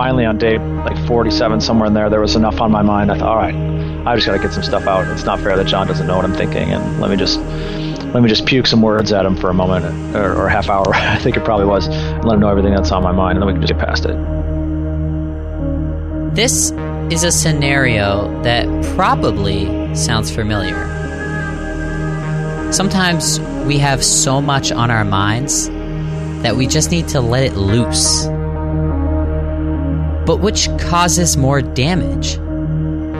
finally on day like 47 somewhere in there, there was enough on my mind. I thought, all right, I just got to get some stuff out. It's not fair that John doesn't know what I'm thinking, and let me just let me just puke some words at him for a moment or, or a half hour. I think it probably was, let him know everything that's on my mind, and then we can just get past it. This is a scenario that probably sounds familiar. Sometimes we have so much on our minds that we just need to let it loose. But which causes more damage?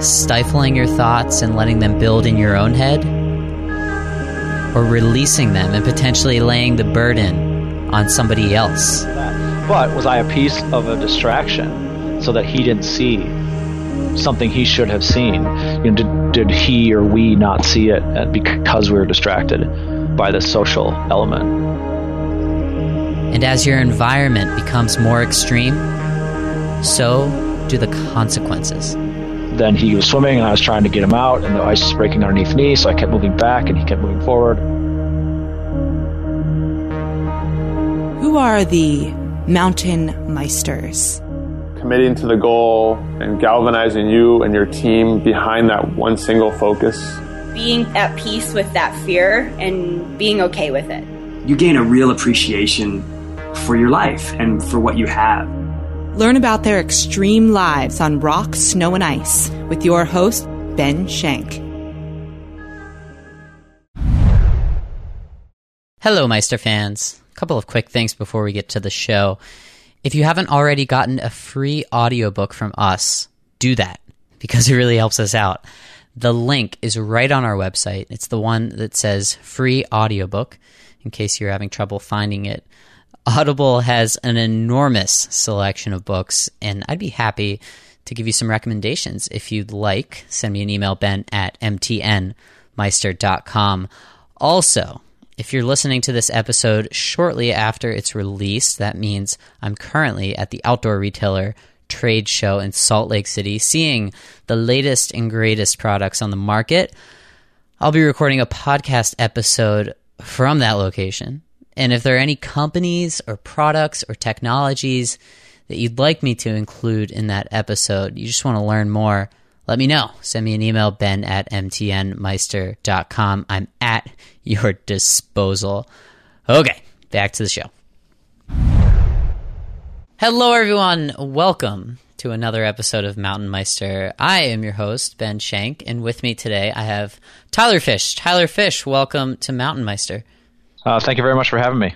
Stifling your thoughts and letting them build in your own head? Or releasing them and potentially laying the burden on somebody else? But was I a piece of a distraction so that he didn't see something he should have seen? You know, did, did he or we not see it because we were distracted by the social element? And as your environment becomes more extreme, so do the consequences. Then he was swimming, and I was trying to get him out, and the ice was breaking underneath me, so I kept moving back, and he kept moving forward. Who are the mountain meisters? committing to the goal and galvanizing you and your team behind that one single focus. Being at peace with that fear and being okay with it. You gain a real appreciation for your life and for what you have. Learn about their extreme lives on rock, snow, and ice with your host, Ben Shank. Hello, Meister fans. A couple of quick things before we get to the show. If you haven't already gotten a free audiobook from us, do that because it really helps us out. The link is right on our website. It's the one that says free audiobook in case you're having trouble finding it. Audible has an enormous selection of books, and I'd be happy to give you some recommendations if you'd like. Send me an email, ben at mtnmeister.com. Also, if you're listening to this episode shortly after it's released, that means I'm currently at the Outdoor Retailer trade show in Salt Lake City, seeing the latest and greatest products on the market. I'll be recording a podcast episode from that location. And if there are any companies or products or technologies that you'd like me to include in that episode, you just want to learn more, let me know. Send me an email, ben at mtnmeister.com. I'm at your disposal. Okay, back to the show. Hello, everyone. Welcome to another episode of Mountain Meister. I am your host, Ben Shank, and with me today I have Tyler Fish. Tyler Fish, welcome to Mountain Meister. Uh, thank you very much for having me.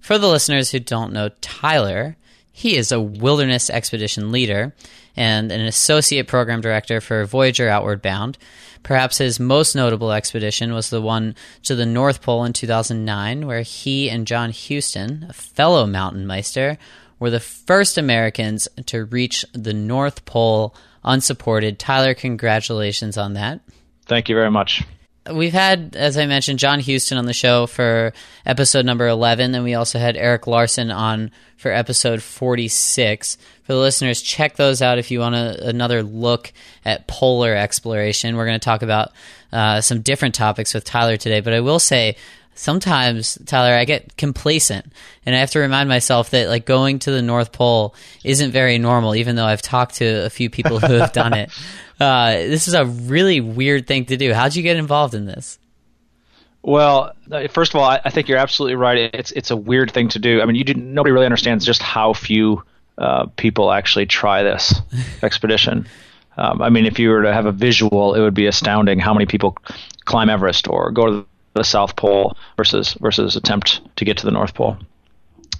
For the listeners who don't know Tyler, he is a wilderness expedition leader and an associate program director for Voyager Outward Bound. Perhaps his most notable expedition was the one to the North Pole in 2009, where he and John Huston, a fellow mountain meister, were the first Americans to reach the North Pole unsupported. Tyler, congratulations on that. Thank you very much. We've had, as I mentioned, John Huston on the show for episode number 11, and we also had Eric Larsen on for episode 46. For the listeners, check those out if you want a, another look at polar exploration. We're going to talk about uh, some different topics with Tyler today, but I will say, sometimes Tyler, I get complacent, and I have to remind myself that like going to the North Pole isn't very normal. Even though I've talked to a few people who have done it, uh, this is a really weird thing to do. How'd you get involved in this? Well, uh, first of all, I, I think you're absolutely right. It's it's a weird thing to do. I mean, you didn't, nobody really understands just how few uh, people actually try this expedition. Um, I mean, if you were to have a visual, it would be astounding how many people climb Everest or go to the South Pole versus versus attempt to get to the North Pole.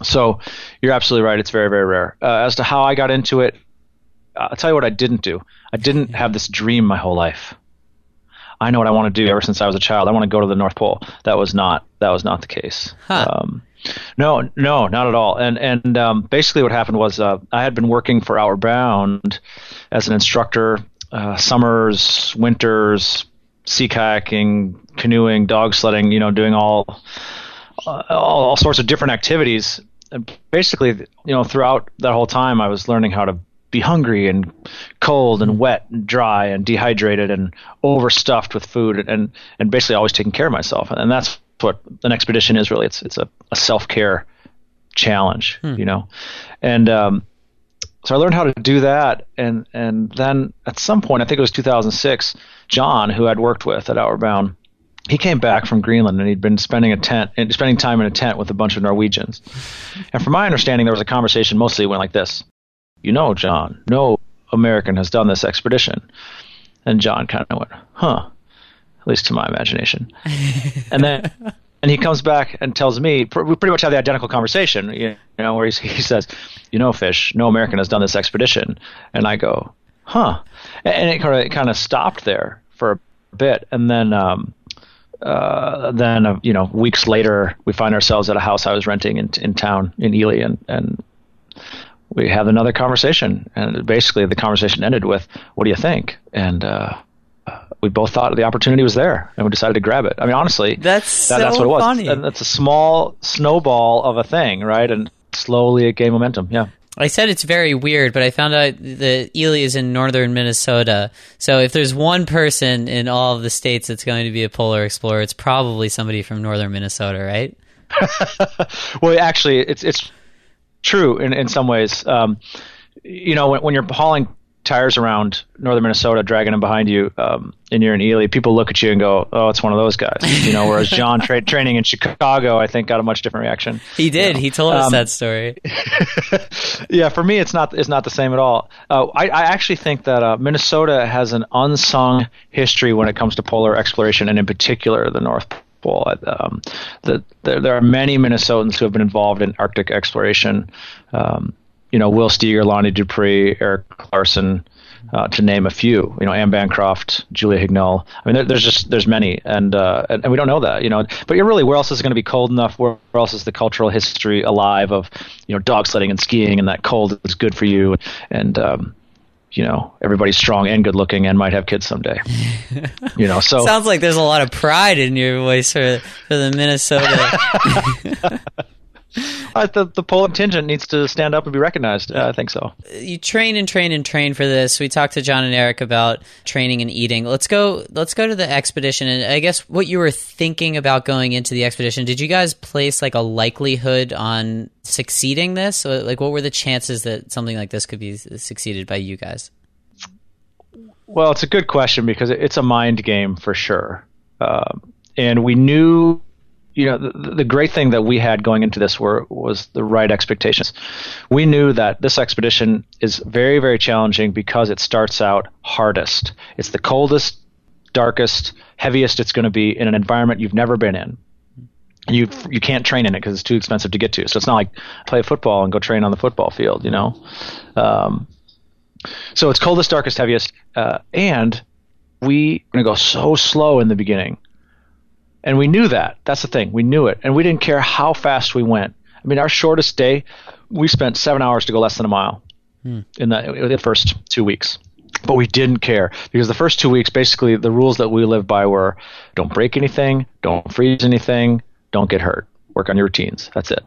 So you're absolutely right. It's very very rare. Uh, as to how I got into it, I'll tell you what I didn't do. I didn't have this dream my whole life. I know what I want to do ever since I was a child. I want to go to the North Pole. That was not that was not the case. Huh. Um, no, no, not at all. And and um, basically, what happened was uh, I had been working for Outward Bound as an instructor, uh, summers, winters, sea kayaking, canoeing, dog sledding. You know, doing all uh, all, all sorts of different activities. And basically, you know, throughout that whole time, I was learning how to be hungry and cold and wet and dry and dehydrated and overstuffed with food and and basically always taking care of myself. And that's what an expedition is really. It's it's a, a self care challenge, Hmm. you know. And um, so I learned how to do that, and and then at some point, I think it was 2006, John, who I'd worked with at Outward Bound, he came back from Greenland and he'd been spending a tent, eh, spending time in a tent with a bunch of Norwegians. And from my understanding, there was a conversation mostly went like this: "You know, John, no American has done this expedition." And John kind of went, "Huh," at least to my imagination. and then and he comes back and tells me we pretty much have the identical conversation you know where he, he says you know fish no american has done this expedition and i go huh and it kind of it kind of stopped there for a bit and then um uh, then uh, you know weeks later we find ourselves at a house I was renting in in town in Ely and and we have another conversation and basically the conversation ended with what do you think and uh, we both thought the opportunity was there, and we decided to grab it. I mean, honestly, that's that, so that's what it was. funny. And it's a small snowball of a thing, right? And slowly it gained momentum. Yeah. I said it's very weird, but I found out that Ely is in northern Minnesota. So if there's one person in all of the states that's going to be a polar explorer, it's probably somebody from northern Minnesota, right? well, actually, it's it's true in in some ways. Um, you know, when, when you're hauling tires around northern Minnesota, dragging them behind you, um, and you're in Ely, people look at you and go, "Oh, it's one of those guys." You know, whereas John tra- training in Chicago, I think, got a much different reaction. He did. You know? He told us um, that story. yeah, for me, it's not it's not the same at all. Uh, I, I actually think that uh, Minnesota has an unsung history when it comes to polar exploration, and in particular, the North Pole. Um, the, the, there are many Minnesotans who have been involved in Arctic exploration. Um, you know, Will Steger, Lonnie Dupre, Eric Larsen, uh, to name a few. You know, Ann Bancroft, Julia Hignell. I mean, there, there's just there's many, and, uh, and, and we don't know that. You know, but you're really where else is it going to be cold enough? Where, where else is the cultural history alive of you know dog sledding and skiing, and that cold is good for you, and um, you know everybody's strong and good looking and might have kids someday. you know, so sounds like there's a lot of pride in your voice for for the Minnesota. Uh, the the polar contingent needs to stand up and be recognized. Uh, I think so. You train and train and train for this. We talked to John and Eric about training and eating. Let's go. Let's go to the expedition. And I guess what you were thinking about going into the expedition. Did you guys place like a likelihood on succeeding this? So, like, what were the chances that something like this could be succeeded by you guys? Well, it's a good question because it's a mind game for sure. Uh, and we knew you know, the, the, great thing that we had going into this were was the right expectations. We knew that this expedition is very, very challenging because it starts out hardest. It's the coldest, darkest, heaviest it's going to be in an environment you've never been in. You you can't train in it because it's too expensive to get to. So it's not like play football and go train on the football field, you know. Um, so it's coldest, darkest, heaviest, uh, and we are going to go so slow in the beginning and we knew that. That's the thing. We knew it. And we didn't care how fast we went. I mean, our shortest day, we spent seven hours to go less than a mile hmm. in, the, in the first two weeks. But we didn't care because the first two weeks, basically, the rules that we lived by were don't break anything, don't freeze anything, don't get hurt, work on your routines. That's it.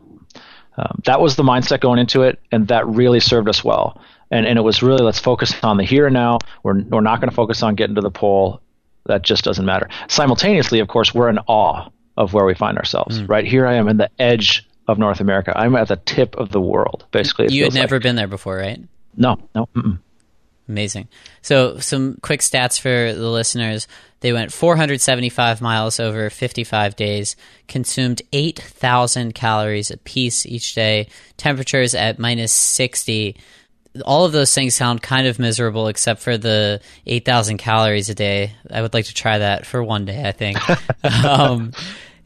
Um, that was the mindset going into it, and that really served us well. And, and it was really let's focus on the here and now. We're, we're not going to focus on getting to the pole that just doesn't matter. Simultaneously, of course, we're in awe of where we find ourselves. Mm. Right here, I am in the edge of North America. I'm at the tip of the world, basically. You had never like. been there before, right? No, no. Mm-mm. Amazing. So, some quick stats for the listeners. They went 475 miles over 55 days, consumed 8,000 calories a piece each day, temperatures at minus 60 all of those things sound kind of miserable except for the 8000 calories a day. I would like to try that for one day i think. Um,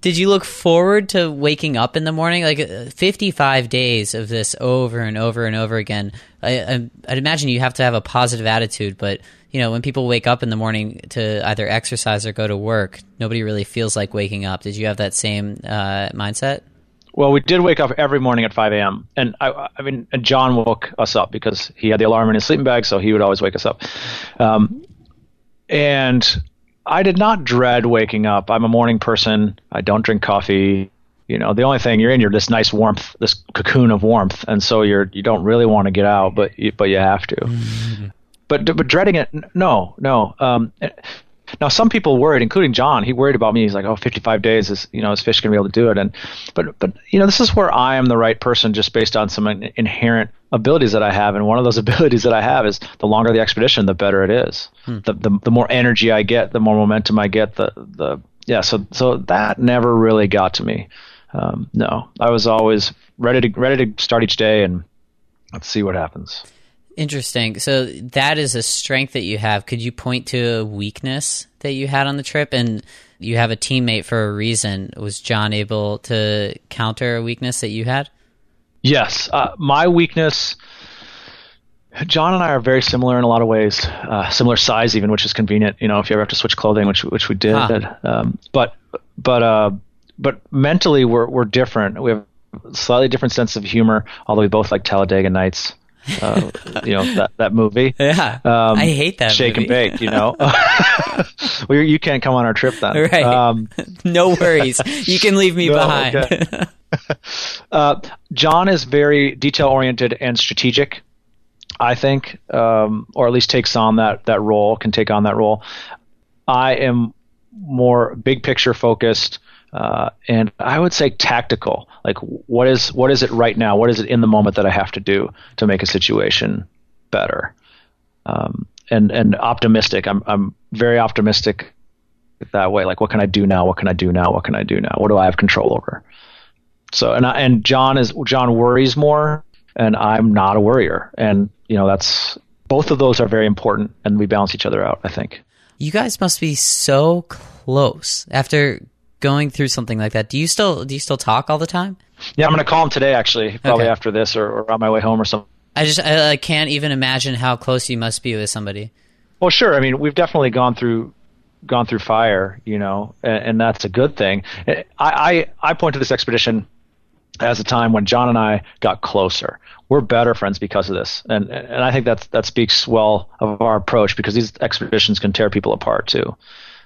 did you look forward to waking up in the morning? Like uh, 55 days of this over and over and over again. I, would imagine you have to have a positive attitude but you know when people wake up in the morning to either exercise or go to work nobody really feels like waking up. Did you have that same uh, mindset well, we did wake up every morning at 5 a.m. And I, I mean, and John woke us up because he had the alarm in his sleeping bag, so he would always wake us up. Um, and I did not dread waking up. I'm a morning person. I don't drink coffee. You know, the only thing you're in, you're this nice warmth, this cocoon of warmth, and so you're you don't really want to get out, but you, but you have to. Mm-hmm. But but dreading it, no, no. Um, now, some people worried, including John. He worried about me. He's like, "Oh, 55 days is you know is fish going to be able to do it?" And but but you know this is where I am the right person, just based on some inherent abilities that I have, and one of those abilities that I have is the longer the expedition, the better it is. Hmm. The, the the more energy I get, the more momentum I get. The the yeah. So so that never really got to me. Um, no, I was always ready to ready to start each day and let's see what happens. Interesting. So that is a strength that you have. Could you point to a weakness that you had on the trip? And you have a teammate for a reason. Was John able to counter a weakness that you had? Yes, uh, my weakness. John and I are very similar in a lot of ways, uh, similar size even, which is convenient. You know, if you ever have to switch clothing, which which we did. Huh. Um, but but uh, but mentally, we're we're different. We have a slightly different sense of humor, although we both like Talladega Nights. Uh, you know that that movie. Yeah, Um, I hate that. Shake movie. and bake. You know. well, you can't come on our trip then. Right. Um, no worries. You can leave me No, behind. okay. uh, John is very detail oriented and strategic. I think, um, or at least takes on that that role, can take on that role. I am more big picture focused, uh, and I would say tactical. Like, what is what is it right now? What is it in the moment that I have to do to make a situation better? Um, and and optimistic. I'm I'm very optimistic that way. Like, what can I do now? What can I do now? What can I do now? What do I have control over? So and I, and John is John worries more, and I'm not a worrier, and you know that's both of those are very important, and we balance each other out. I think. You guys must be so close after going through something like that. Do you still do you still talk all the time? Yeah, I'm going to call him today, actually, probably Okay. after this or, or on my way home or something. I just I, I can't even imagine how close you must be with somebody. Well, sure. I mean, we've definitely gone through gone through fire, you know, and, and that's a good thing. Eh, I, I I point to this expedition as a time when John and I got closer. We're better friends because of this, and and I think that that speaks well of our approach because these expeditions can tear people apart too.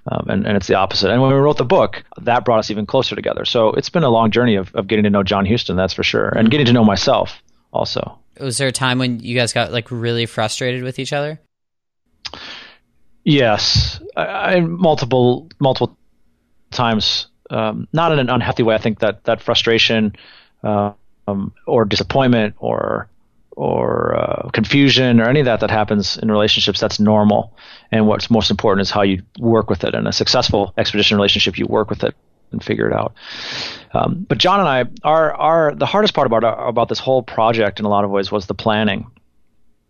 Um, and, and it's the opposite. And when we wrote the book, that brought us even closer together. So it's been a long journey of, of getting to know John Huston, that's for sure, and getting to know myself also. Was there a time when you guys got like really frustrated with each other? Yes, I, I multiple multiple times, um, not in an unhealthy way. I think that that frustration uh, um, or disappointment or or uh, confusion or any of that that happens in relationships that's normal. And what's most important is how you work with it. In a successful expedition relationship, you work with it and figure it out. Um, but John and I, our our the hardest part about about this whole project in a lot of ways was the planning.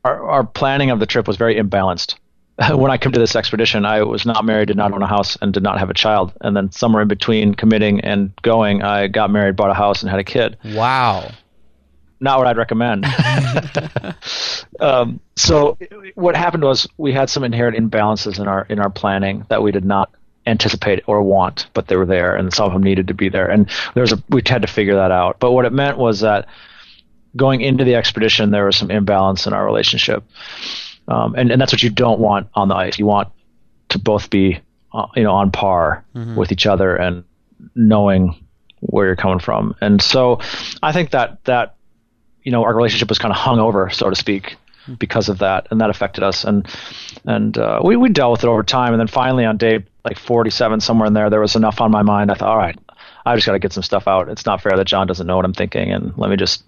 Our, our planning of the trip was very imbalanced when I came to this expedition, I was not married, did not own a house, and did not have a child. And then somewhere in between committing and going, I got married, bought a house, and had a kid. Wow. Not what I'd recommend. um, so what happened was we had some inherent imbalances in our in our planning that we did not anticipate or want, but they were there, and some of them needed to be there. And there's a we had to figure that out. But what it meant was that going into the expedition, there was some imbalance in our relationship. Um, and, and that's what you don't want on the ice. You want to both be, uh, you know, on par with each other and knowing where you're coming from. And so, I think that that, you know, our relationship was kind of hung over, so to speak, because of that, and that affected us. And and uh, we we dealt with it over time. And then finally, on day like 47, somewhere in there, there was enough on my mind. I thought, all right, I just got to get some stuff out. It's not fair that John doesn't know what I'm thinking, and let me just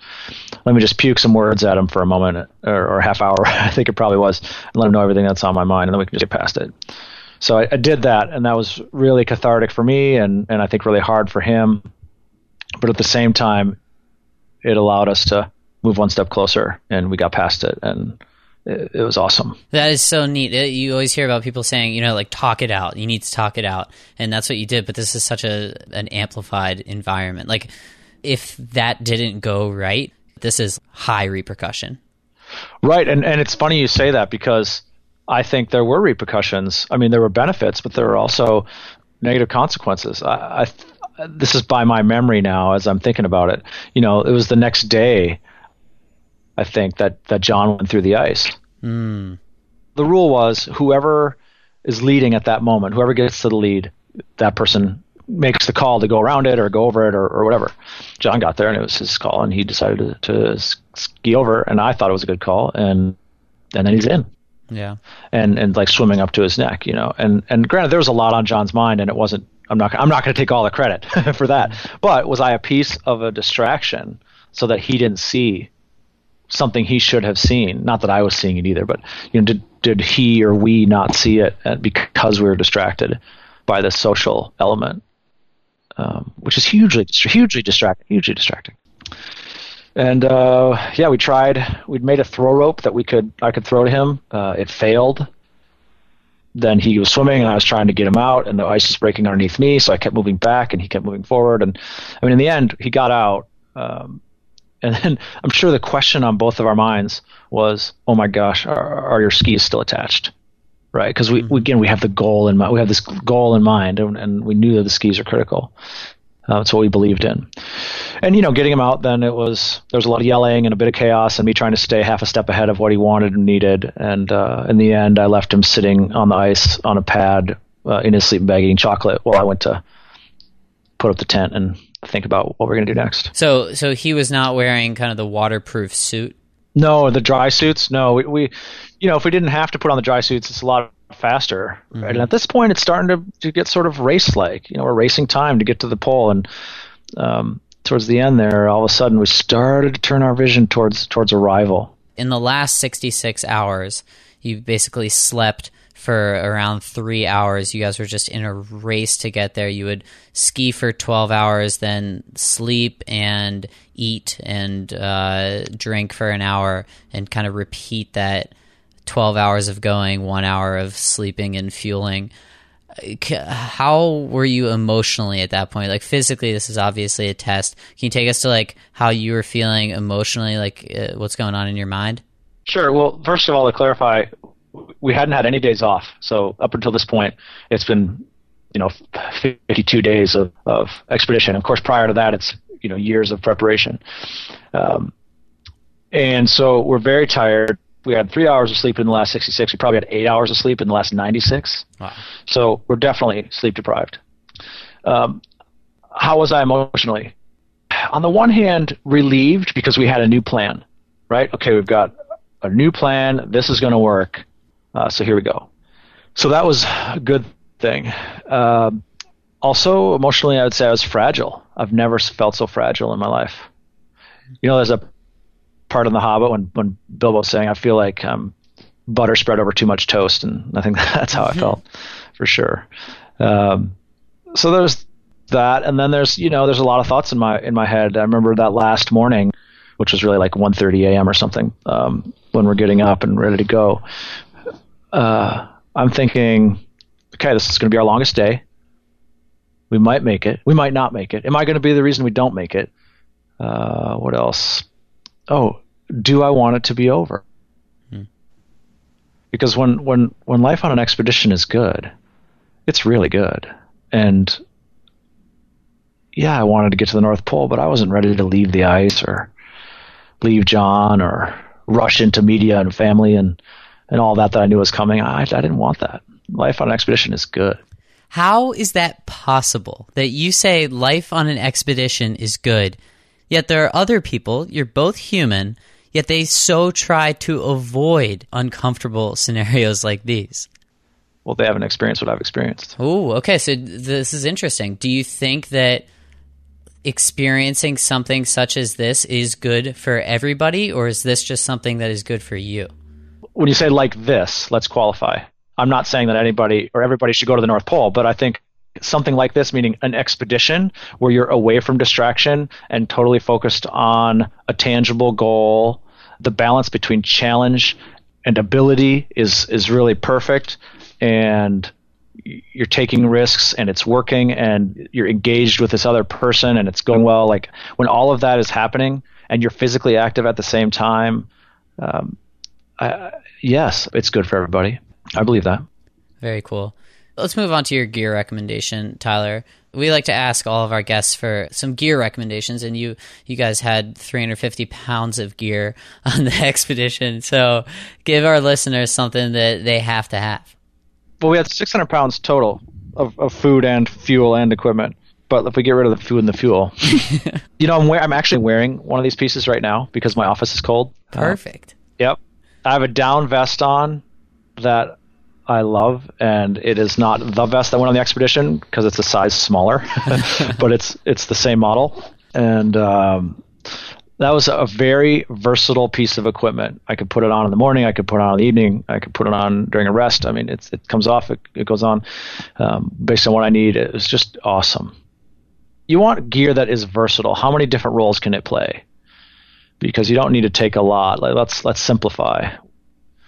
let me just puke some words at him for a moment or, or a half hour. I think it probably was, and let him know everything that's on my mind, and then we can just get past it. So I, I did that, and that was really cathartic for me, and and I think really hard for him. But at the same time, it allowed us to move one step closer, and we got past it, and it, it was awesome. That is so neat. You always hear about people saying, you know, like talk it out. You need to talk it out, and that's what you did. But this is such a an amplified environment. Like, if that didn't go right, this is high repercussion. Right, and and it's funny you say that because I think there were repercussions. I mean, there were benefits, but there were also negative consequences. I, I this is by my memory now as I'm thinking about it. You know, it was the next day. I think that that John went through the ice. Mm. The rule was whoever is leading at that moment, whoever gets to the lead, that person makes the call to go around it or go over it or, or whatever. John got there and it was his call, and he decided to, to ski over, and I thought it was a good call, and and then he's in Yeah. and and like swimming up to his neck, you know. And and granted, there was a lot on John's mind, and it wasn't. I'm not. I'm not going to take all the credit for that. But was I a piece of a distraction so that he didn't see something he should have seen. Not that I was seeing it either, but you know, did did he or we not see it uh, because we were distracted by the social element, um, which is hugely hugely distracting, hugely distracting. And uh, yeah, we tried. We'd made a throw rope that we could I could throw to him. Uh, it failed. Then he was swimming, and I was trying to get him out, and the ice was breaking underneath me. So I kept moving back, and he kept moving forward. And I mean, in the end, he got out. Um, and then I'm sure the question on both of our minds was, "Oh my gosh, are, are your skis still attached?" Right? Because we, we, again we have the goal in mind. We have this goal in mind, and, and we knew that the skis are critical. Uh, that's what we believed in. And you know, getting him out, then it was there was a lot of yelling and a bit of chaos, and me trying to stay half a step ahead of what he wanted and needed. And uh, in the end, I left him sitting on the ice on a pad uh, in his sleeping bag eating chocolate while I went to put up the tent and think about what we're going to do next. So, so he was not wearing kind of the waterproof suit. No, the dry suits. No, we, we you know, if we didn't have to put on the dry suits, it's a lot faster. Mm-hmm. Right? And at this point, it's starting to, to get sort of race like. You know, we're racing time to get to the pole, and um, towards the end there, all of a sudden, we started to turn our vision towards towards arrival. In the last sixty six hours, you basically slept for around three hours. You guys were just in a race to get there. You would ski for 12 hours, then sleep and eat and uh, drink for an hour, and kind of repeat that 12 hours of going, one hour of sleeping and fueling. How were you emotionally at that point? Like physically, this is obviously a test. Can you take us to like how you were feeling emotionally, like uh, what's going on in your mind? Sure. Well, first of all, to clarify, we hadn't had any days off. So up until this point, it's been, you know, 52 days of, of expedition. Of course, prior to that, it's, you know, years of preparation. Um, and so we're very tired. We had three hours of sleep in the last 66. We probably had eight hours of sleep in the last 96. Wow. So we're definitely sleep deprived. Um, how was I emotionally? On the one hand, relieved because we had a new plan, right? Okay, we've got a new plan. This is going to work. Uh, so here we go. So that was a good thing. Uh, also, emotionally, I would say I was fragile. I've never felt so fragile in my life. You know, there's a part in The Hobbit when when Bilbo's saying, "I feel like um, butter spread over too much toast," and I think that's how I felt for sure. Um, so there's that, and then there's you know there's a lot of thoughts in my in my head. I remember that last morning, which was really like 1:30 a.m. or something, um, when we're getting up and ready to go uh, I'm thinking, okay, this is going to be our longest day. We might make it. We might not make it. Am I going to be the reason we don't make it? Uh, what else? Oh, do I want it to be over? Hmm. Because when, when, when life on an expedition is good, it's really good. And yeah, I wanted to get to the North Pole, but I wasn't ready to leave the ice or leave John or rush into media and family and and all that that I knew was coming. I, I didn't want that. Life on an expedition is good. How is that possible that you say life on an expedition is good, yet there are other people, you're both human, yet they so try to avoid uncomfortable scenarios like these? Well, they haven't experienced what I've experienced. Oh, okay. So this is interesting. Do you think that experiencing something such as this is good for everybody, or is this just something that is good for you? When you say like this, let's qualify. I'm not saying that anybody or everybody should go to the North Pole, but I think something like this, meaning an expedition where you're away from distraction and totally focused on a tangible goal, the balance between challenge and ability is is really perfect, and you're taking risks and it's working, and you're engaged with this other person and it's going well. Like when all of that is happening and you're physically active at the same time. Um, I, yes, it's good for everybody. I believe that. Very cool. Let's move on to your gear recommendation, Tyler. We like to ask all of our guests for some gear recommendations, and you you guys had 350 pounds of gear on the expedition. So, give our listeners something that they have to have. Well, we had 600 pounds total of, of food and fuel and equipment. But if we get rid of the food and the fuel, you know, I'm, wear- I'm actually wearing one of these pieces right now because my office is cold. Perfect. Uh, yep. I have a down vest on that I love, and it is not the vest that went on the expedition because it's a size smaller, but it's it's the same model. And um, that was a very versatile piece of equipment. I could put it on in the morning, I could put it on in the evening, I could put it on during a rest. I mean, it's, it comes off, it, it goes on um, based on what I need. It was just awesome. You want gear that is versatile. How many different roles can it play? Because you don't need to take a lot. Like, let's let's simplify.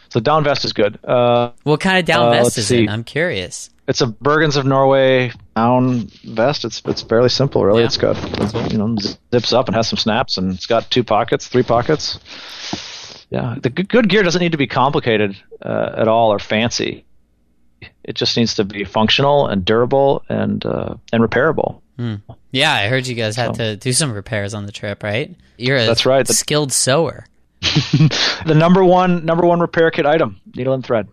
So down vest is good. Uh, what kind of down uh, vest let's is see. it? I'm curious. it's a Bergens of Norway down vest. It's it's fairly simple, really. Yeah. It's got you know zips up and has some snaps, and it's got two pockets, three pockets. Yeah, the good, good gear doesn't need to be complicated uh, at all or fancy. It just needs to be functional and durable and uh, and repairable. Yeah, I heard you guys had So- to do some repairs on the trip, right? You're a That's right. The- skilled sewer. the number one number one repair kit item needle and thread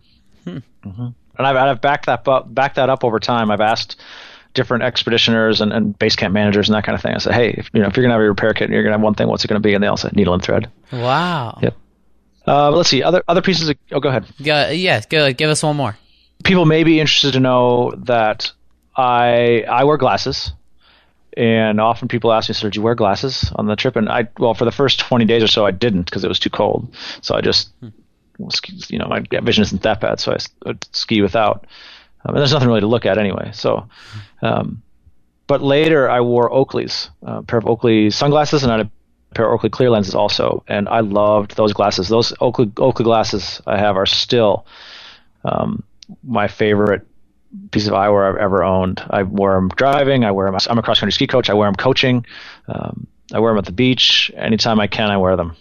Mhm. and I've, I've backed that up backed that up over time i've asked different expeditioners and, and base camp managers and that kind of thing i said hey if, you know if you're going to have a repair kit and you're going to have one thing what's it going to be and they all said needle and thread Wow. Yep. uh, let's see other other pieces of, oh go ahead Go, yeah, go, give us one more. people may be interested to know that I I wear glasses, and often people ask me, "So did you wear glasses on the trip?" And I well, for the first twenty days or so, I didn't because it was too cold. So I just well, you know my vision isn't that bad, so I would ski without. Um, and there's nothing really to look at anyway. So, um, but later I wore Oakley's, a pair of Oakley sunglasses, and I had a pair of Oakley clear lenses also, and I loved those glasses. Those Oakley Oakley glasses I have are still um, my favorite piece of eyewear I've ever owned. I wear them driving. I wear them. I'm a cross country ski coach. I wear them coaching. Um, I wear them at the beach. Anytime I can, I wear them.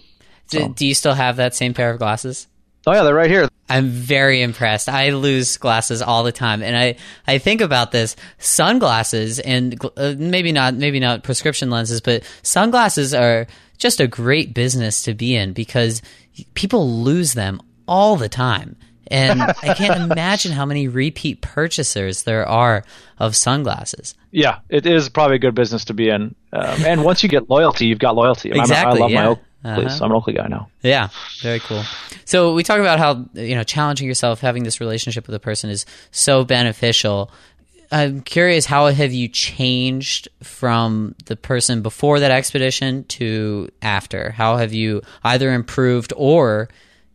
Do, do you still have that same pair of glasses? Oh yeah, they're right here. I'm very impressed. I lose glasses all the time, and I, I think about this sunglasses and uh, maybe not maybe not prescription lenses, but sunglasses are just a great business to be in because people lose them all the time, and I can't imagine how many repeat purchasers there are of sunglasses. Yeah, it is probably a good business to be in. Um, and once you get loyalty, you've got loyalty. I'm- Exactly, I love yeah. my Oakley. Uh-huh. I'm an Oakley guy now. Yeah, very cool. So we talk about how you know challenging yourself, having this relationship with a person is so beneficial. I'm curious, how have you changed from the person before that expedition to after? How have you either improved or,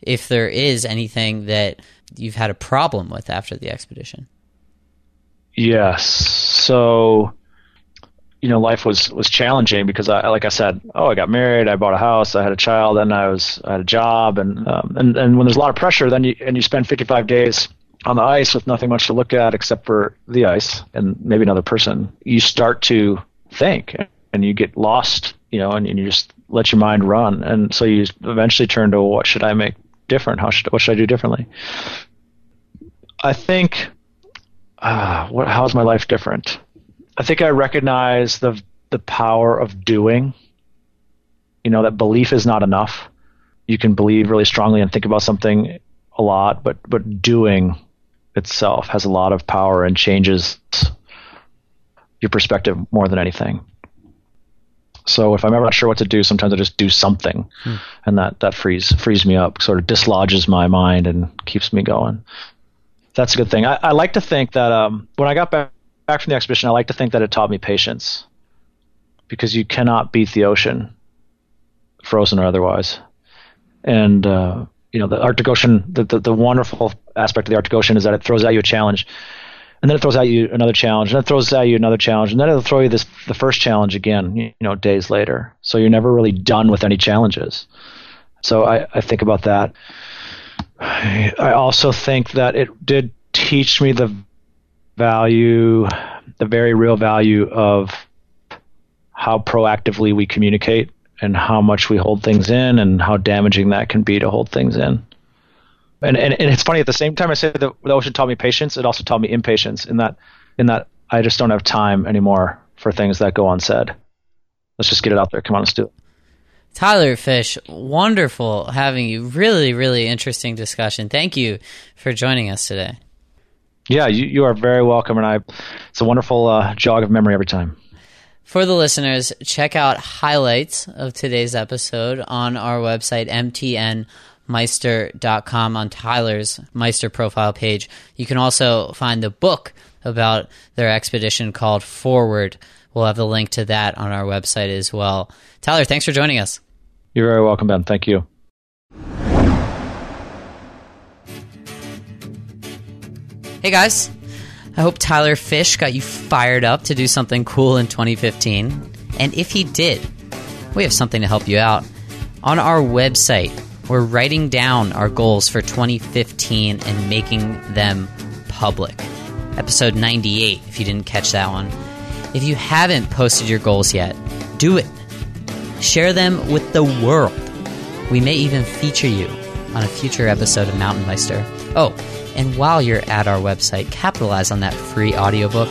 if there is anything that you've had a problem with after the expedition? Yes. So, you know, life was was challenging because I, like I said, oh, I got married, I bought a house, I had a child, and I was I had a job, and um, and and when there's a lot of pressure, then you and you spend 55 days on the ice with nothing much to look at except for the ice and maybe another person, you start to think and you get lost, you know, and, and you just let your mind run, and so you eventually turn to what should I make different? How should what should I do differently? I think ah, what, how's my life different? I think I recognize the the power of doing. You know that belief is not enough. You can believe really strongly and think about something a lot, but but doing itself has a lot of power and changes your perspective more than anything. So if I'm ever not sure what to do, sometimes I just do something, and that that frees frees me up, sort of dislodges my mind and keeps me going. That's a good thing. I, I like to think that um, when I got back, back from the expedition, I like to think that it taught me patience. Because you cannot beat the ocean, frozen or otherwise. And uh, you know, the Arctic Ocean, the, the the wonderful aspect of the Arctic Ocean is that it throws at you a challenge, and then it throws at you another challenge, and it throws at you another challenge, and then it'll throw you this the first challenge again, you know, days later. So you're never really done with any challenges. So I, I think about that. I also think that it did teach me the value, the very real value of how proactively we communicate and how much we hold things in and how damaging that can be to hold things in. And, and, and it's funny at the same time I say that the ocean taught me patience, it also taught me impatience in that in that I just don't have time anymore for things that go unsaid. Let's just get it out there. Come on, let's do it. Tyler Fish, wonderful having you. Really, really interesting discussion. Thank you for joining us today. Yeah, you, you are very welcome, and I. It's a wonderful uh, jog of memory every time. For the listeners, check out highlights of today's episode on our website, mtnmeister.com, on Tyler's Meister profile page. You can also find the book about their expedition called Forward. We'll have the link to that on our website as well. Tyler, thanks for joining us. You're very welcome, Ben. Thank you. Hey guys, I hope Tyler Fish got you fired up to do something cool in 2015. And if he did, we have something to help you out. On our website, we're writing down our goals for 2015 and making them public. Episode 98, if you didn't catch that one. If you haven't posted your goals yet, do it. Share them with the world. We may even feature you on a future episode of Mountain Meister. Oh, and while you're at our website, capitalize on that free audiobook.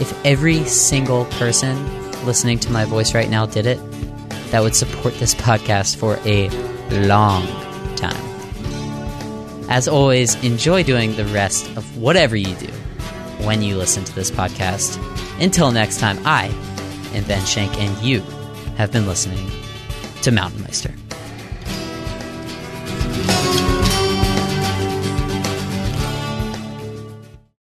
If every single person listening to my voice right now did it, that would support this podcast for a long time. As always, enjoy doing the rest of whatever you do when you listen to this podcast. Until next time, I am Ben Shank, and you have been listening to Mountain Meister.